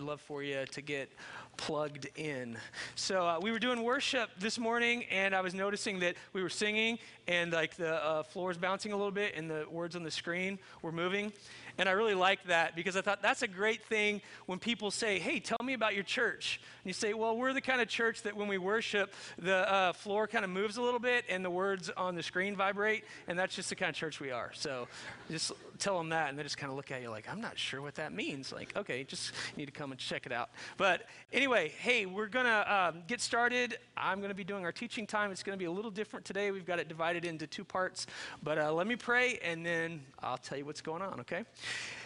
love for you to get plugged in. So uh, we were doing worship this morning, and I was noticing that we were singing, and like the uh, floor is bouncing a little bit, and the words on the screen were moving. And I really liked that because I thought that's a great thing when people say, Hey, tell me about your church. And you say, Well, we're the kind of church that when we worship, the uh, floor kind of moves a little bit and the words on the screen vibrate. And that's just the kind of church we are. So just tell them that, and they just kind of look at you like, I'm not sure what that means. Like, okay, just need to come and check it out. But anyway, hey, we're going to um, get started. I'm going to be doing our teaching time. It's going to be a little different today. We've got it divided into two parts. But uh, let me pray, and then I'll tell you what's going on, okay?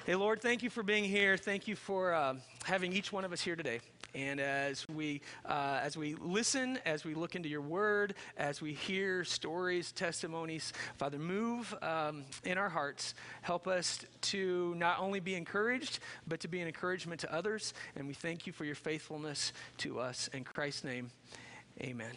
Hey, Lord, thank you for being here. Thank you for uh, having each one of us here today. And as we, uh, as we listen, as we look into your word, as we hear stories, testimonies, Father, move um, in our hearts. Help us to not only be encouraged, but to be an encouragement to others. And we thank you for your faithfulness to us. In Christ's name, amen.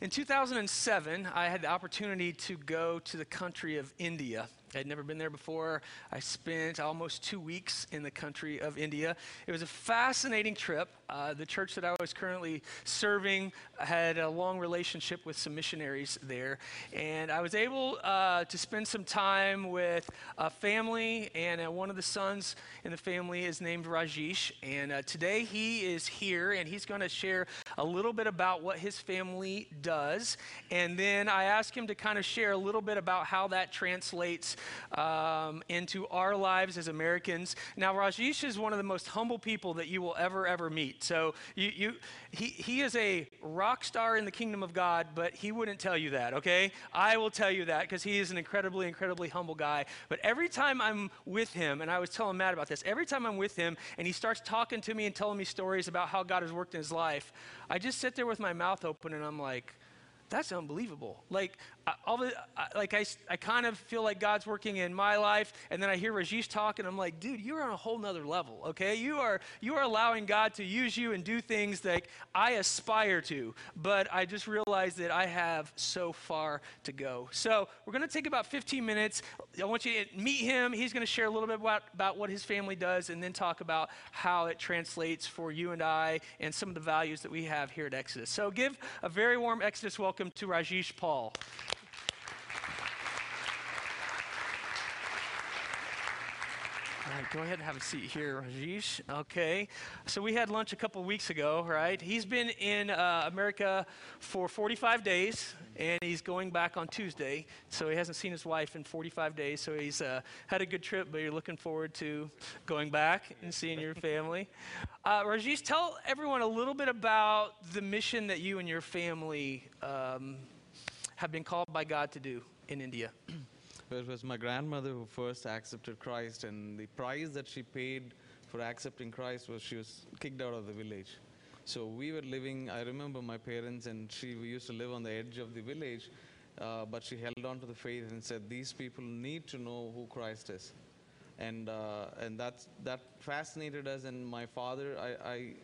In 2007, I had the opportunity to go to the country of India. I had never been there before. I spent almost two weeks in the country of India. It was a fascinating trip. Uh, the church that I was currently serving had a long relationship with some missionaries there. And I was able uh, to spend some time with a family, and uh, one of the sons in the family is named Rajesh. And uh, today he is here, and he's going to share a little bit about what his family does. And then I asked him to kind of share a little bit about how that translates um, into our lives as Americans. Now, Rajesh is one of the most humble people that you will ever, ever meet. So you, you, he, he is a rock star in the kingdom of God, but he wouldn't tell you that, okay? I will tell you that because he is an incredibly, incredibly humble guy. But every time I'm with him, and I was telling Matt about this, every time I'm with him and he starts talking to me and telling me stories about how God has worked in his life, I just sit there with my mouth open and I'm like, that's unbelievable. Like, all the, like I, I kind of feel like God's working in my life, and then I hear Rajesh talk, and I'm like, dude, you're on a whole nother level, okay? You are, you are allowing God to use you and do things that I aspire to, but I just realized that I have so far to go. So we're going to take about 15 minutes. I want you to meet him. He's going to share a little bit about, about what his family does, and then talk about how it translates for you and I and some of the values that we have here at Exodus. So give a very warm Exodus welcome to Rajesh Paul. All right, go ahead and have a seat here, Rajesh. Okay. So we had lunch a couple weeks ago, right? He's been in uh, America for 45 days, and he's going back on Tuesday. So he hasn't seen his wife in 45 days. So he's uh, had a good trip, but you're looking forward to going back and seeing your family. Uh, Rajesh, tell everyone a little bit about the mission that you and your family um, have been called by God to do in India. It was my grandmother who first accepted Christ, and the price that she paid for accepting Christ was she was kicked out of the village. So we were living, I remember my parents, and she we used to live on the edge of the village, uh, but she held on to the faith and said, These people need to know who Christ is. And, uh, and that's, that fascinated us, and my father, I, I,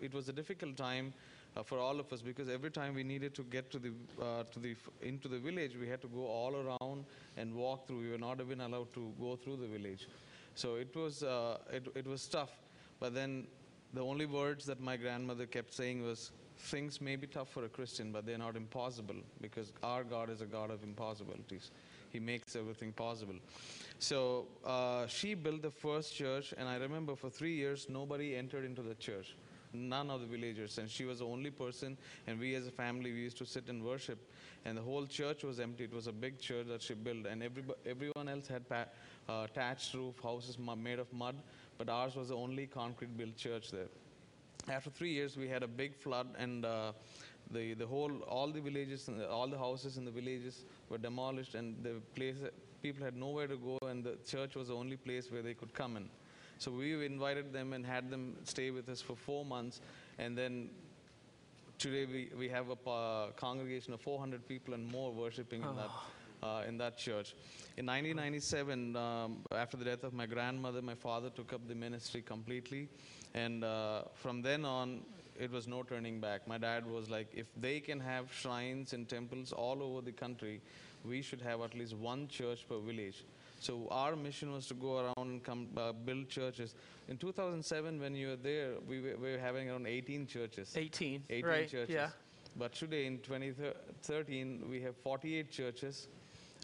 it was a difficult time uh, for all of us because every time we needed to get to the, uh, to the, into the village, we had to go all around and walk through. We were not even allowed to go through the village. So it was, uh, it, it was tough. But then the only words that my grandmother kept saying was, things may be tough for a Christian, but they're not impossible because our God is a God of impossibilities. He makes everything possible. So uh, she built the first church, and I remember for three years nobody entered into the church none of the villagers. And she was the only person, and we as a family, we used to sit and worship. And the whole church was empty. It was a big church that she built, and every, everyone else had uh, thatched roof, houses made of mud, but ours was the only concrete built church there. After three years, we had a big flood, and uh, the, the whole, all the villages, all the houses in the villages were demolished, and the place, people had nowhere to go, and the church was the only place where they could come in. So we invited them and had them stay with us for four months. And then today we, we have a uh, congregation of 400 people and more worshiping oh. in, that, uh, in that church. In 1997, um, after the death of my grandmother, my father took up the ministry completely. And uh, from then on, it was no turning back. My dad was like, if they can have shrines and temples all over the country, we should have at least one church per village. So our mission was to go around and come uh, build churches. In 2007, when you were there, we were, we were having around 18 churches. 18. 18 right. churches. Yeah. But today, in 2013, we have 48 churches.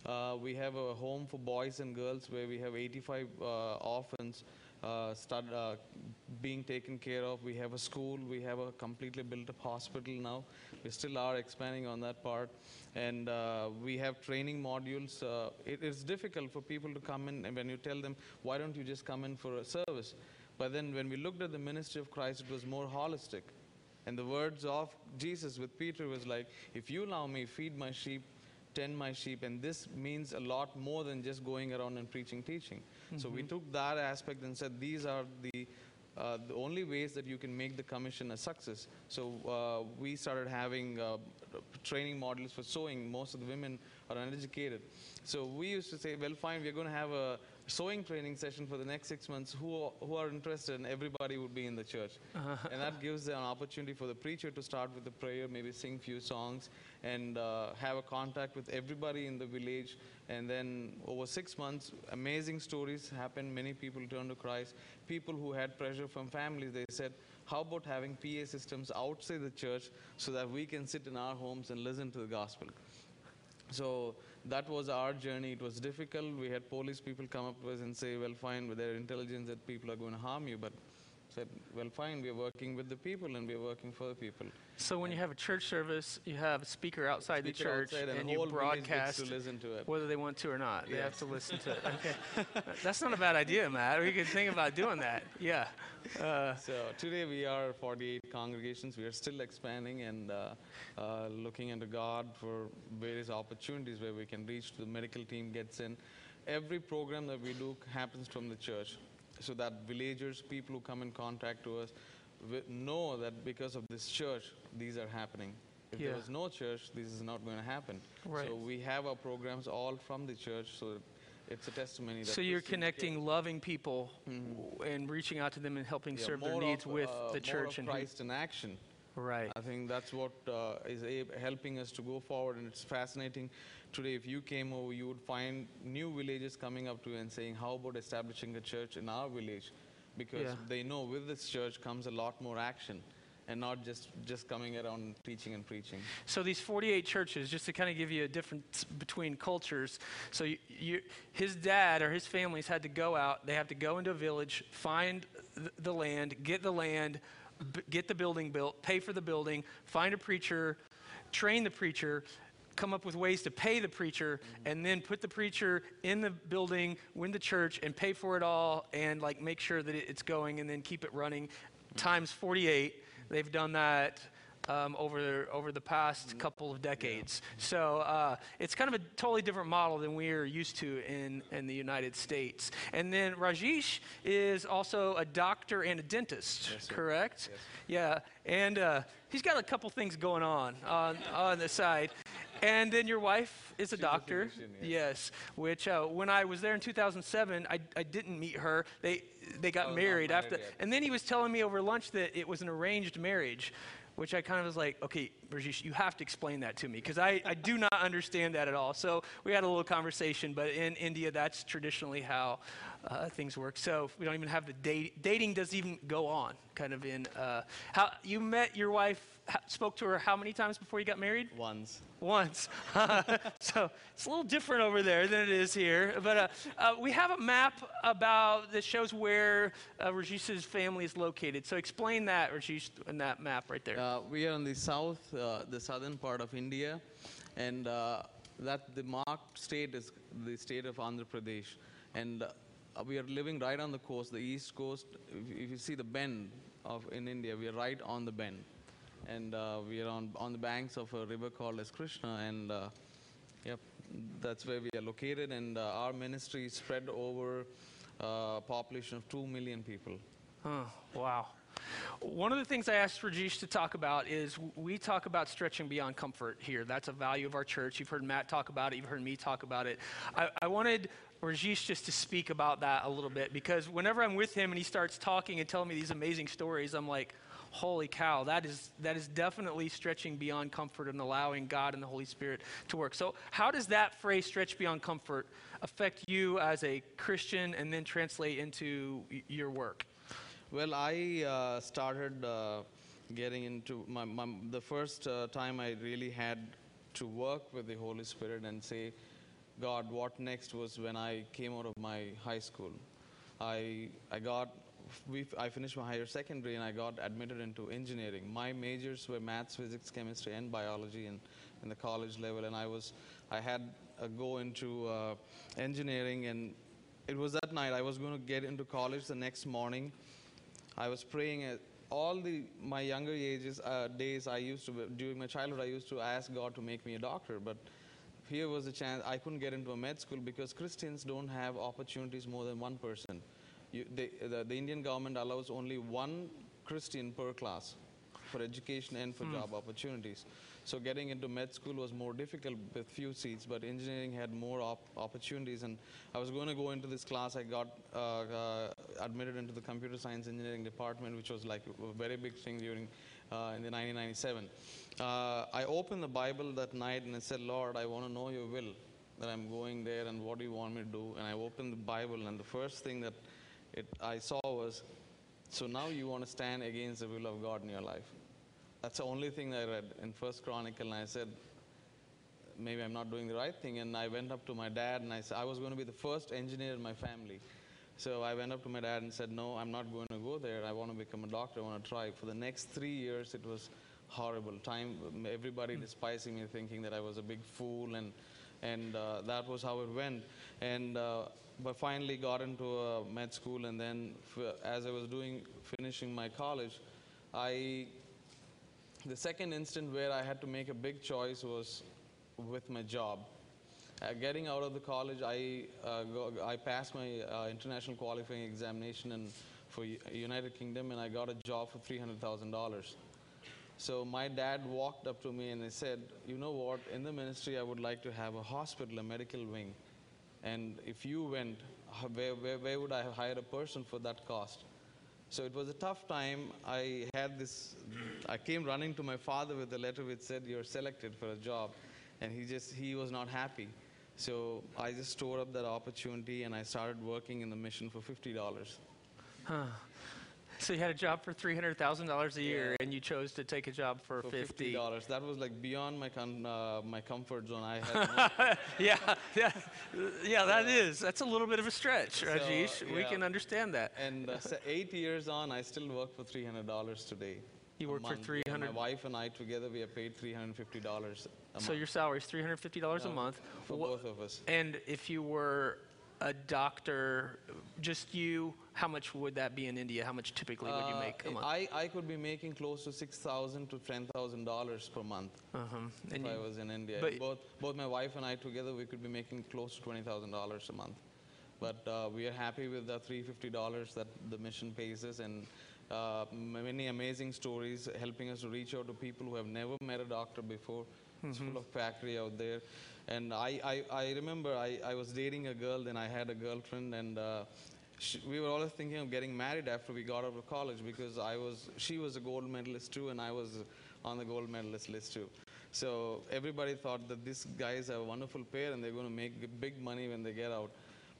Uh, we have a home for boys and girls where we have 85 uh, orphans uh, start, uh, being taken care of. We have a school. We have a completely built up hospital now. We still are expanding on that part. And uh, we have training modules. Uh, it is difficult for people to come in, and when you tell them, why don't you just come in for a service? But then when we looked at the ministry of Christ, it was more holistic. And the words of Jesus with Peter was like, If you allow me, feed my sheep, tend my sheep. And this means a lot more than just going around and preaching, teaching. So we took that aspect and said, These are the the only ways that you can make the commission a success. So uh, we started having uh, training models for sewing. Most of the women are uneducated. So we used to say, well, fine, we're going to have a sewing training session for the next six months. Who are, who are interested? And everybody would be in the church. and that gives an opportunity for the preacher to start with the prayer, maybe sing few songs, and uh, have a contact with everybody in the village. And then over six months, amazing stories happened. Many people turned to Christ. People who had pressure from families, they said, how about having PA systems outside the church so that we can sit in our homes and listen to the gospel? So that was our journey. It was difficult. We had police people come up to us and say, well, fine, with their intelligence that people are going to harm you. But said, well, fine, we're working with the people and we're working for the people. So when you have a church service, you have a speaker outside the church, outside and, and you whole village gets broadcast to listen to it. whether they want to or not. They have to listen to it. Okay. That's not a bad idea, Matt. We could think about doing that. Yeah. Uh, So today we are 48 congregations. We are still expanding and uh, uh, looking into God for various opportunities where we can reach. The medical team gets in. Every program that we do happens from the church, so that villagers, people who come in contact to us, know that because of this church, these are happening. If Yeah. there was no church, this is not going to happen. Right. So we have our programs all from the church, so it's a testimony that so you're connecting loving people and reaching out to them and helping yeah, serve their needs of, with uh, the church and Christ in action. Right. I think that's what uh, is helping us to go forward, and it's fascinating. Today, if you came over, you would find new villages coming up to you and saying, "How about establishing a church in our village?" Because Yeah. they know with this church comes a lot more action, and not just just coming around teaching and preaching. So these 48 churches, just to kind of give you a difference between cultures. So you, you, his dad or his families had to go out. They have to go into a village, find th- the land, get the land, get the building built, pay for the building, find a preacher, train the preacher. Come up with ways to pay the preacher, mm-hmm. and then put the preacher in the building, win the church, and pay for it all, and like make sure that it- it's going, and then keep it running. Mm-hmm. Times 48. They've done that um, over over the past couple of decades. So uh, it's kind of a totally different model than we're used to in in the United States. And then Rajesh is also a doctor and a dentist, Yes, correct? Yes. Yeah, and uh, he's got a couple things going on on on the side. And then your wife is a She's a doctor. physician, yes. yes. which uh, when I was there in 2007, I, I didn't meet her. They they got Oh, married married after, yet. and then he was telling me over lunch that it was an arranged marriage, which I kind of was like, okay, Rajesh, you have to explain that to me because I, I do not understand that at all. So we had a little conversation, but in India, that's traditionally how uh, things work. So we don't even have the date, dating doesn't even go on, kind of in. Uh, how you met your wife, spoke to her how many times before you got married? Once. once. so it's a little different over there than it is here. But uh, uh, we have a map about that shows where uh, Rajesh's family is located. So explain that, Rajesh, in that map right there. Uh, we are in the south, uh, the southern part of India, and uh, that the marked state is the state of Andhra Pradesh, and uh, we are living right on the coast, the east coast. If, if you see the bend of in India, we are right on the bend, and uh, we are on on the banks of a river called as Krishna, and uh, yep, that's where we are located, and uh, our ministry is spread over uh, a population of two million people. Oh, wow. One of the things I asked Rajesh to talk about is we talk about stretching beyond comfort here. That's a value of our church. You've heard Matt talk about it, you've heard me talk about it. I, I wanted Rajesh just to speak about that a little bit because whenever I'm with him and he starts talking and telling me these amazing stories, I'm like, holy cow, that is, that is definitely stretching beyond comfort and allowing God and the Holy Spirit to work. So, how does that phrase, stretch beyond comfort, affect you as a Christian and then translate into y- your work? Well, I uh, started uh, getting into my, my the first uh, time I really had to work with the Holy Spirit and say, God, what next was when I came out of my high school. I I got we, I finished my higher secondary and I got admitted into engineering. My majors were maths, physics, chemistry, and biology in, in the college level, and I was I had a go into uh, engineering, and it was that night I was going to get into college the next morning. I was praying at all the my younger ages uh, days. I used to during my childhood I used to ask God to make me a doctor, but here was a chance I couldn't get into a med school because Christians don't have opportunities more than one person. You, they, the, the Indian government allows only one Christian per class for education and for job opportunities. So getting into med school was more difficult with few seats, but engineering had more op- opportunities. And I was going to go into this class. I got uh, uh, admitted into the computer science engineering department, which was like a very big thing during in the 1997. Uh, I opened the Bible that night and I said, Lord, I want to know Your will. That I'm going there, and what do you want me to do? And I opened the Bible, and the first thing that it, I saw was, so now you want to stand against the will of God in your life. That's the only thing I read in First Chronicle, and I said, maybe I'm not doing the right thing. And I went up to my dad, and I said, I was going to be the first engineer in my family. So I went up to my dad and said, No, I'm not going to go there. I want to become a doctor. I want to try. For the next three years, it was horrible. Time, everybody despising me, thinking that I was a big fool, and and uh, that was how it went. And uh, but finally got into a med school, and then as I was doing finishing my college, I the second instant where I had to make a big choice was with my job. Uh, getting out of the college, I, uh, go, I passed my uh, international qualifying examination in, for U- United Kingdom and I got a job for $300,000. So my dad walked up to me and he said, You know what? In the ministry, I would like to have a hospital, a medical wing. And if you went, where, where, where would I hire a person for that cost? So it was a tough time. I had this, I came running to my father with a letter which said, You're selected for a job. And he just, he was not happy. So I just stored up that opportunity and I started working in the mission for $50. Huh. So you had a job for three hundred thousand dollars a year, Yeah. and you chose to take a job for, For fifty. $50. That was like beyond my, uh, my comfort zone. I had yeah, yeah, yeah. That is. That's a little bit of a stretch, Rajesh. We yeah. can understand that. and uh, se- eight years on, I still work for $300 today. You work for month. Yeah, 300 My wife and I together, we are paid $350 a So month your salary is three hundred fifty dollars a month. for Wha- both of us. And if you were a doctor, just you, how much would that be in India? How much typically would you Uh, make a month? I, I could be making close to six thousand to ten thousand dollars per month uh-huh. And if I was in India. both both my wife and I together, we could be making close to twenty thousand dollars a month. But uh, we are happy with the three fifty dollars that the mission pays us, and uh, many amazing stories helping us to reach out to people who have never met a doctor before. It's full of factory out there. And I, I, I remember I, I was dating a girl, then I had a girlfriend, and uh, she, we were always thinking of getting married after we got out of college because I was, she was a gold medalist too, and I was on the gold medalist list too. So everybody thought that these guys are a wonderful pair and they're going to make big money when they get out.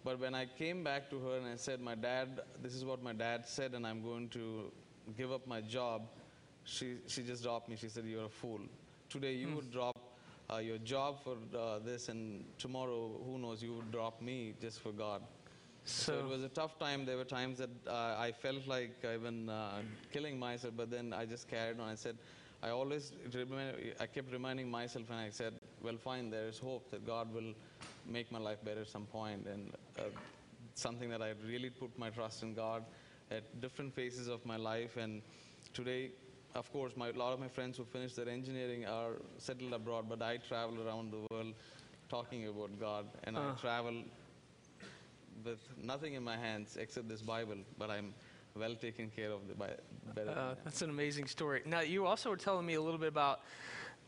But when I came back to her and I said, My dad, this is what my dad said, and I'm going to give up my job, she, she just dropped me. She said, You're a fool. Today you would drop uh, your job for uh, this, and tomorrow, who knows, you would drop me just for God. So, it was a tough time. There were times that uh, I felt like even uh, killing myself, but then I just carried on. I said, I always, I kept reminding myself, and I said, well, fine, there is hope that God will make my life better at some. And uh, something that I really put my trust in God at different phases of my life. And today, of course, my, a lot of my friends who finished their engineering are settled abroad, but I travel around the world talking about God, and Uh. I travel with nothing in my hands except this Bible, but I'm well taken care of the uh, that's an amazing story. Now you also were telling me a little bit about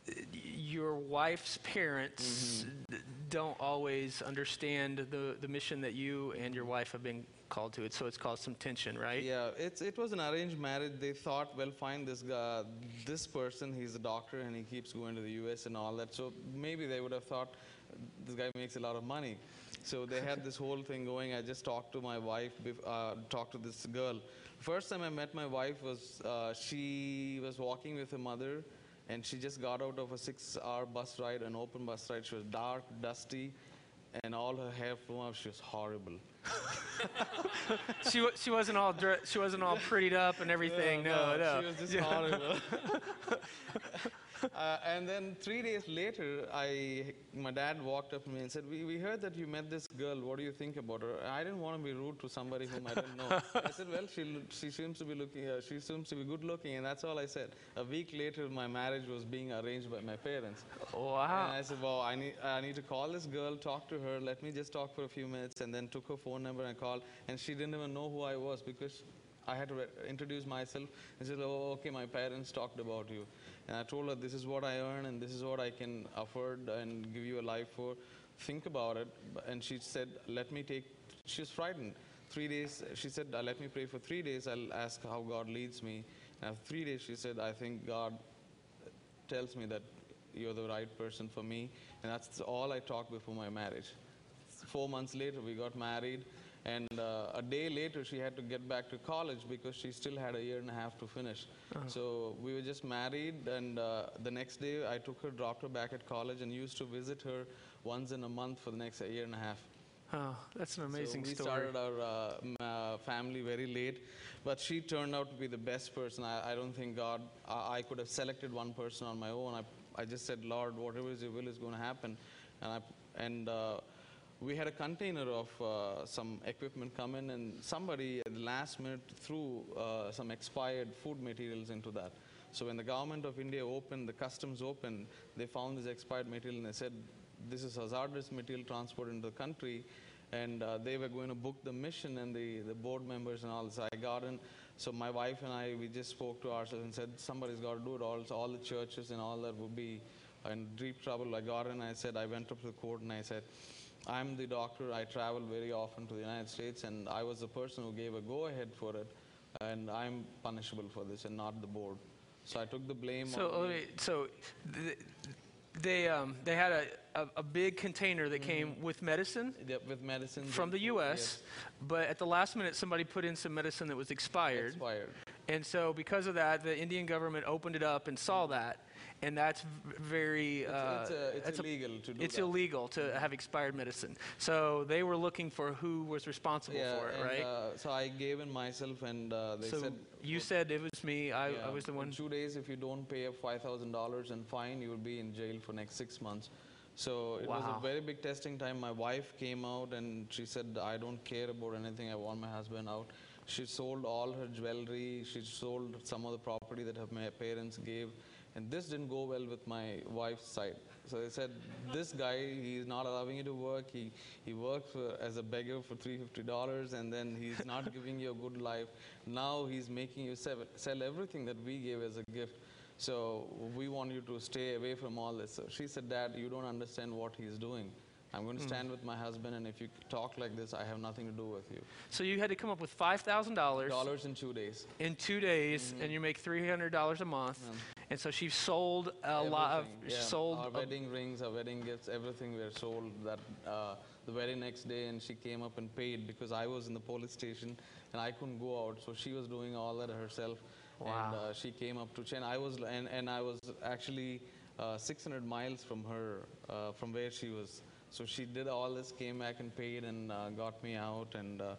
uh, your wife's parents Mm-hmm. Don't always understand the, the mission that you and your wife have been called to it, so it's caused some tension, right? Yeah, it's, it was an arranged marriage. They thought, well, fine, this guy, this person, he's a doctor and he keeps going to the U.S. and all that. So maybe they would have thought this guy makes a lot of money. So they had this whole thing going. I just talked to my wife, uh, talked to this girl. First time I met my wife was uh, she was walking with her mother, and she just got out of a six-hour bus ride, an open bus ride. She was dark, dusty, and all her hair flew off. She was horrible. she, she wasn't all dre- she wasn't all prettied up and everything. No, no. She was just Yeah. horrible. uh, and then three days later, I, my dad walked up to me and said, we, we heard that you met this girl. What do you think about her? I didn't want to be rude to somebody whom I didn't know. I said, well, she, she seems to be looking, uh, she seems to be good looking, and that's all I said. A week later, my marriage was being arranged by my parents. And Wow. I said, well, I need, I need to call this girl, talk to her, let me just talk for a few minutes, and then took her phone number and called, and she didn't even know who I was because I had to introduce myself and said, oh, okay, my parents talked about you. And I told her, this is what I earn and this is what I can afford and give you a life for. Think about it. And she said, let me take, she was frightened. Three days, she said, uh, let me pray for three days. I'll ask how God leads me. And after three days, she said, I think God tells me that you're the right person for me. And that's all I talked before my marriage. Four months later, we got married. And uh, a day later, she had to get back to college because she still had a year and a half to finish. So we were just married. And uh, the next day, I took her, dropped her back at college, and used to visit her once in a month for the next year and a half. Oh, that's an amazing so we story. started our uh, m- uh, family very late, but she turned out to be the best person. I, I don't think God, I, I could have selected one person on my own. I, I just said, Lord, whatever is your will is going to happen. And, I, and uh, we had a container of uh, some equipment come in, and somebody at the last minute threw uh, some expired food materials into that. So when the government of India opened, the customs opened, they found this expired material and they said, this is hazardous material transported into the country and uh, they were going to book the mission and the, the board members and all this. I got in, so my wife and I, we just spoke to ourselves and said, somebody's got to do it. All, so all the churches and all that would be in deep trouble. I got in, I said, I went up to the court and I said, I'm the doctor, I travel very often to the United States and I was the person who gave a go-ahead for it and I'm punishable for this and not the board. So I took the blame So, me. so th- they um, they had a, a, a big container that came with medicine Yeah, with medicine from the U.S., but at the last minute somebody put in some medicine that was expired, expired. and so because of that, the Indian government opened it up and saw that, and that's very It's, uh, it's, uh, it's a- illegal to do it's that. illegal to have expired medicine. So they were looking for who was responsible yeah, for it, right? Uh, so I gave in myself, and uh, they so said you said it was me. I, I yeah, was the in one. two days, if you don't pay up five thousand dollars and fine, you will be in jail for next six months. So it was a very big testing time. My wife came out and she said, "I don't care about anything. I want my husband out." She sold all her jewelry. She sold some of the property that her parents gave, and this didn't go well with my wife's side. So they said, "This guy, he's not allowing you to work. He he works for, as a beggar for three fifty dollars, and then he's not giving you a good life. Now he's making you sell, sell everything that we gave as a gift." So we want you to stay away from all this. So she said, Dad, you don't understand what he's doing. I'm going to hmm. stand with my husband, and if you talk like this, I have nothing to do with you. So you had to come up with five thousand dollars Dollars in two days. in two days, mm-hmm. and you make three hundred dollars a month. And so she sold a lot of Everything, yeah. sold. our wedding rings, our wedding gifts, everything were sold that uh, the very next day, and she came up and paid because I was in the police station and I couldn't go out, so she was doing all that herself. And Wow. uh, she came up to Chen. I was and, and I was actually uh, 600 miles from her, uh, from where she was. So she did all this, came back and paid, and uh, got me out. And uh,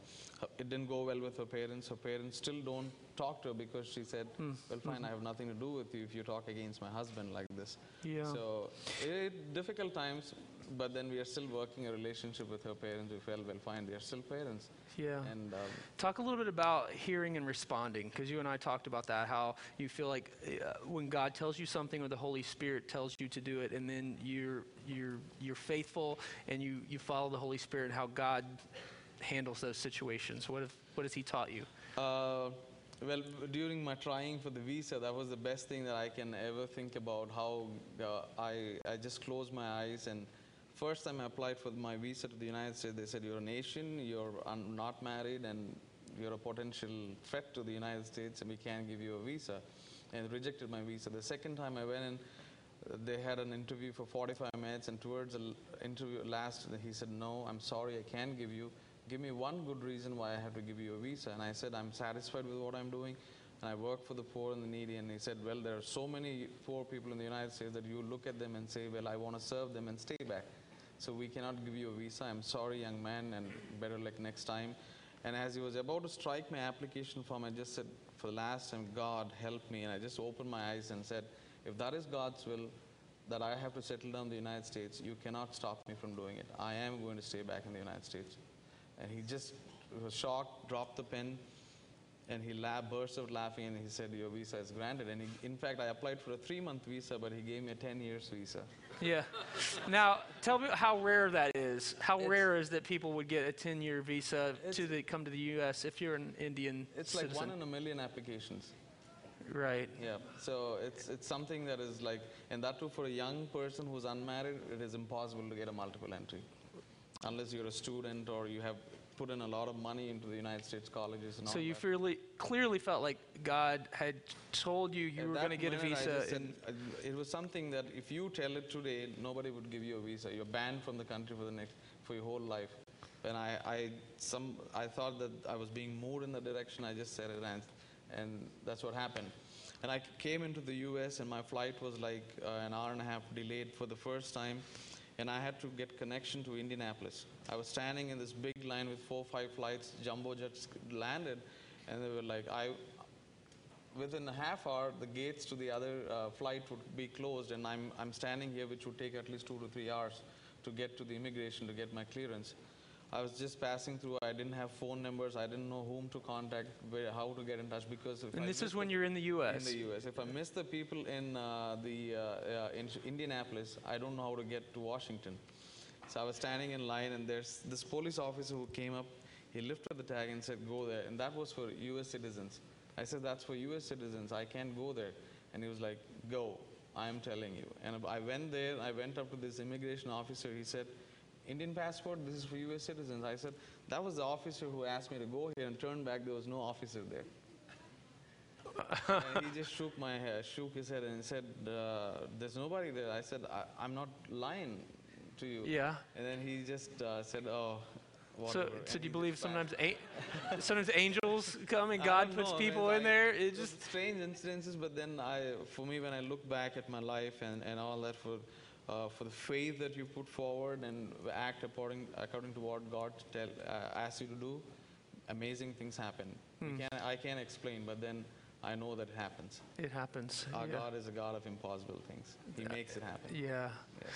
it didn't go well with her parents. Her parents still don't talk to her because she said, Hmm. "Well, fine, I have nothing to do with you if you talk against my husband like this." Yeah. So it, difficult times, but then we are still working a relationship with her parents. We felt, well, fine, they are still parents. yeah. And um, Talk a little bit about hearing and responding, because you and I talked about that. How you feel like uh, when God tells you something, or the Holy Spirit tells you to do it, and then you're you're you're faithful and you you follow the Holy Spirit. And How God handles those situations. What have, what has He taught you? Uh, well, during my trying for the visa, that was the best thing that I can ever think about. How uh, I I just closed my eyes and first time I applied for my visa to the United States, they said, You're an Asian, you're not married, and you're a potential threat to the United States, and we can't give you a visa. And rejected my visa. The second time I went in, they had an interview for 45 minutes, and towards the interview last, he said, No, I'm sorry, I can't give you. Give me one good reason why I have to give you a visa. And I said, I'm satisfied with what I'm doing, and I work for the poor and the needy. And he said, Well, there are so many poor people in the United States that you look at them and say, Well, I want to serve them and stay back. So we cannot give you a visa. I'm sorry, young man, and better luck next time. And as he was about to strike my application form, I just said, For the last time, God help me. And I just opened my eyes and said, If that is God's will, that I have to settle down in the United States, you cannot stop me from doing it. I am going to stay back in the United States. And he just was shocked, dropped the pen, and he la- burst out laughing and he said, Your visa is granted. And he, in fact, I applied for a three month visa, but he gave me a 10 years visa. Yeah. Now, tell me how rare that is. How It's- rare is that people would get a 10-year visa to the, come to the U.S. if you're an Indian It's like one in a million applications. right. Yeah, so it's, it's something that is like, and that too for a young person who's unmarried, it is impossible to get a multiple entry. Unless you're a student or you have put in a lot of money into the United States colleges and all So you that. fairly, clearly felt like God had told you you At were going to get a visa. said, uh, it was something that if you tell it today, nobody would give you a visa. You're banned from the country for the next for your whole life. And I, I, some, I thought that I was being moved in the direction. I just said it, and, and that's what happened. And I came into the U.S. and my flight was like uh, an hour and a half delayed for the first time, and I had to get connection to Indianapolis. I was standing in this big line with four, five flights. Jumbo jets landed, and they were like, I, within a half hour, the gates to the other uh, flight would be closed, and I'm, I'm standing here, which would take at least two to three hours to get to the immigration to get my clearance. I was just passing through. I didn't have phone numbers. I didn't know whom to contact, where, how to get in touch because and I this is when you're in the U.S. in the U.S. If I miss the people in uh, the uh, uh, in Indianapolis, I don't know how to get to Washington. So I was standing in line, and there's this police officer who came up. He lifted the tag and said, "Go there," and that was for U.S. citizens. I said, "That's for U.S. citizens. I can't go there." And he was like, "Go. I am telling you." And I went there. I went up to this immigration officer. He said. Indian passport, this is for US citizens. I said, that was the officer who asked me to go here and turned back. There was no officer there and he just shook my head, shook his head, and said, uh, "There's nobody there." I said, I, "I'm not lying to you." Yeah. And then he just uh, said, "Oh." So, Whatever. so and do you believe sometimes a- sometimes angels come and God puts know, people in I- there? It it just strange incidences, but then I, for me, when I look back at my life and, and all that, for uh, for the faith that you put forward and act according according to what God tell uh, asks you to do, amazing things happen. Hmm. Can't, I can't explain, but then I know that it happens. it happens. Our yeah. God is a God of impossible things. He makes it happen. Yeah. Yes.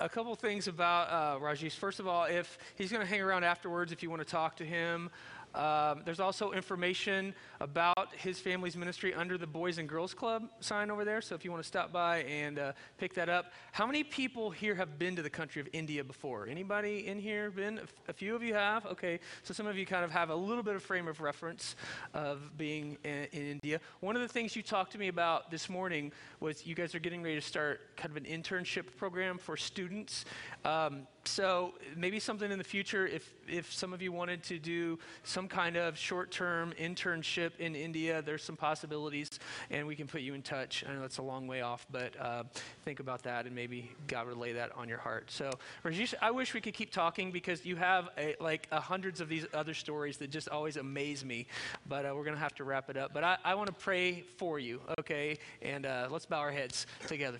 A couple things about uh, Rajesh. First of all, if he's going to hang around afterwards, if you want to talk to him, um, there's also information about his family's ministry under the Boys and Girls Club sign over there. So if you want to stop by and uh, pick that up. How many people here have been to the country of India before? Anybody in here been? A few of you have. Okay, so some of you kind of have a little bit of frame of reference of being in, in India. One of the things you talked to me about this morning was you guys are getting ready to start kind of an internship program for students. Um, so maybe something in the future, if, if some of you wanted to do some kind of short-term internship in India, there's some possibilities, and we can put you in touch. I know that's a long way off, but uh, think about that, and maybe God would lay that on your heart. So, Rajesh, I wish we could keep talking because you have a, like uh, hundreds of these other stories that just always amaze me, but uh, we're going to have to wrap it up. But I, I want to pray for you, okay? And uh, let's bow our heads together.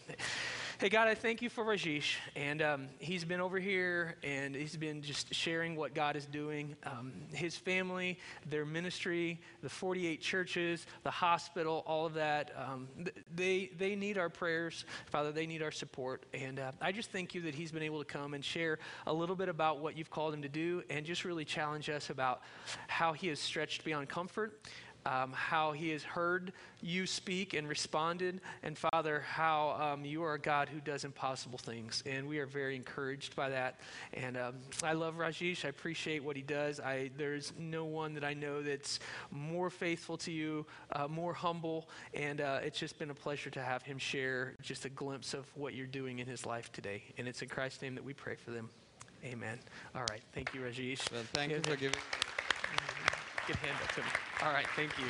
Hey, God, I thank you for Rajesh. And um, he's been over here and he's been just sharing what God is doing. Um, his family, their ministry, the 48 churches, the hospital, all of that, um, th- they, they need our prayers. Father, they need our support. And uh, I just thank you that he's been able to come and share a little bit about what you've called him to do and just really challenge us about how he has stretched beyond comfort um, how he has heard you speak and responded, and Father, how um, you are a God who does impossible things. And we are very encouraged by that. And um, I love Rajesh. I appreciate what he does. I, there's no one that I know that's more faithful to you, uh, more humble, and uh, it's just been a pleasure to have him share just a glimpse of what you're doing in his life today. And it's in Christ's name that we pray for them. Amen. All right. Thank you, Rajesh. Well, thank you for giving. Up to me. All right. Thank you.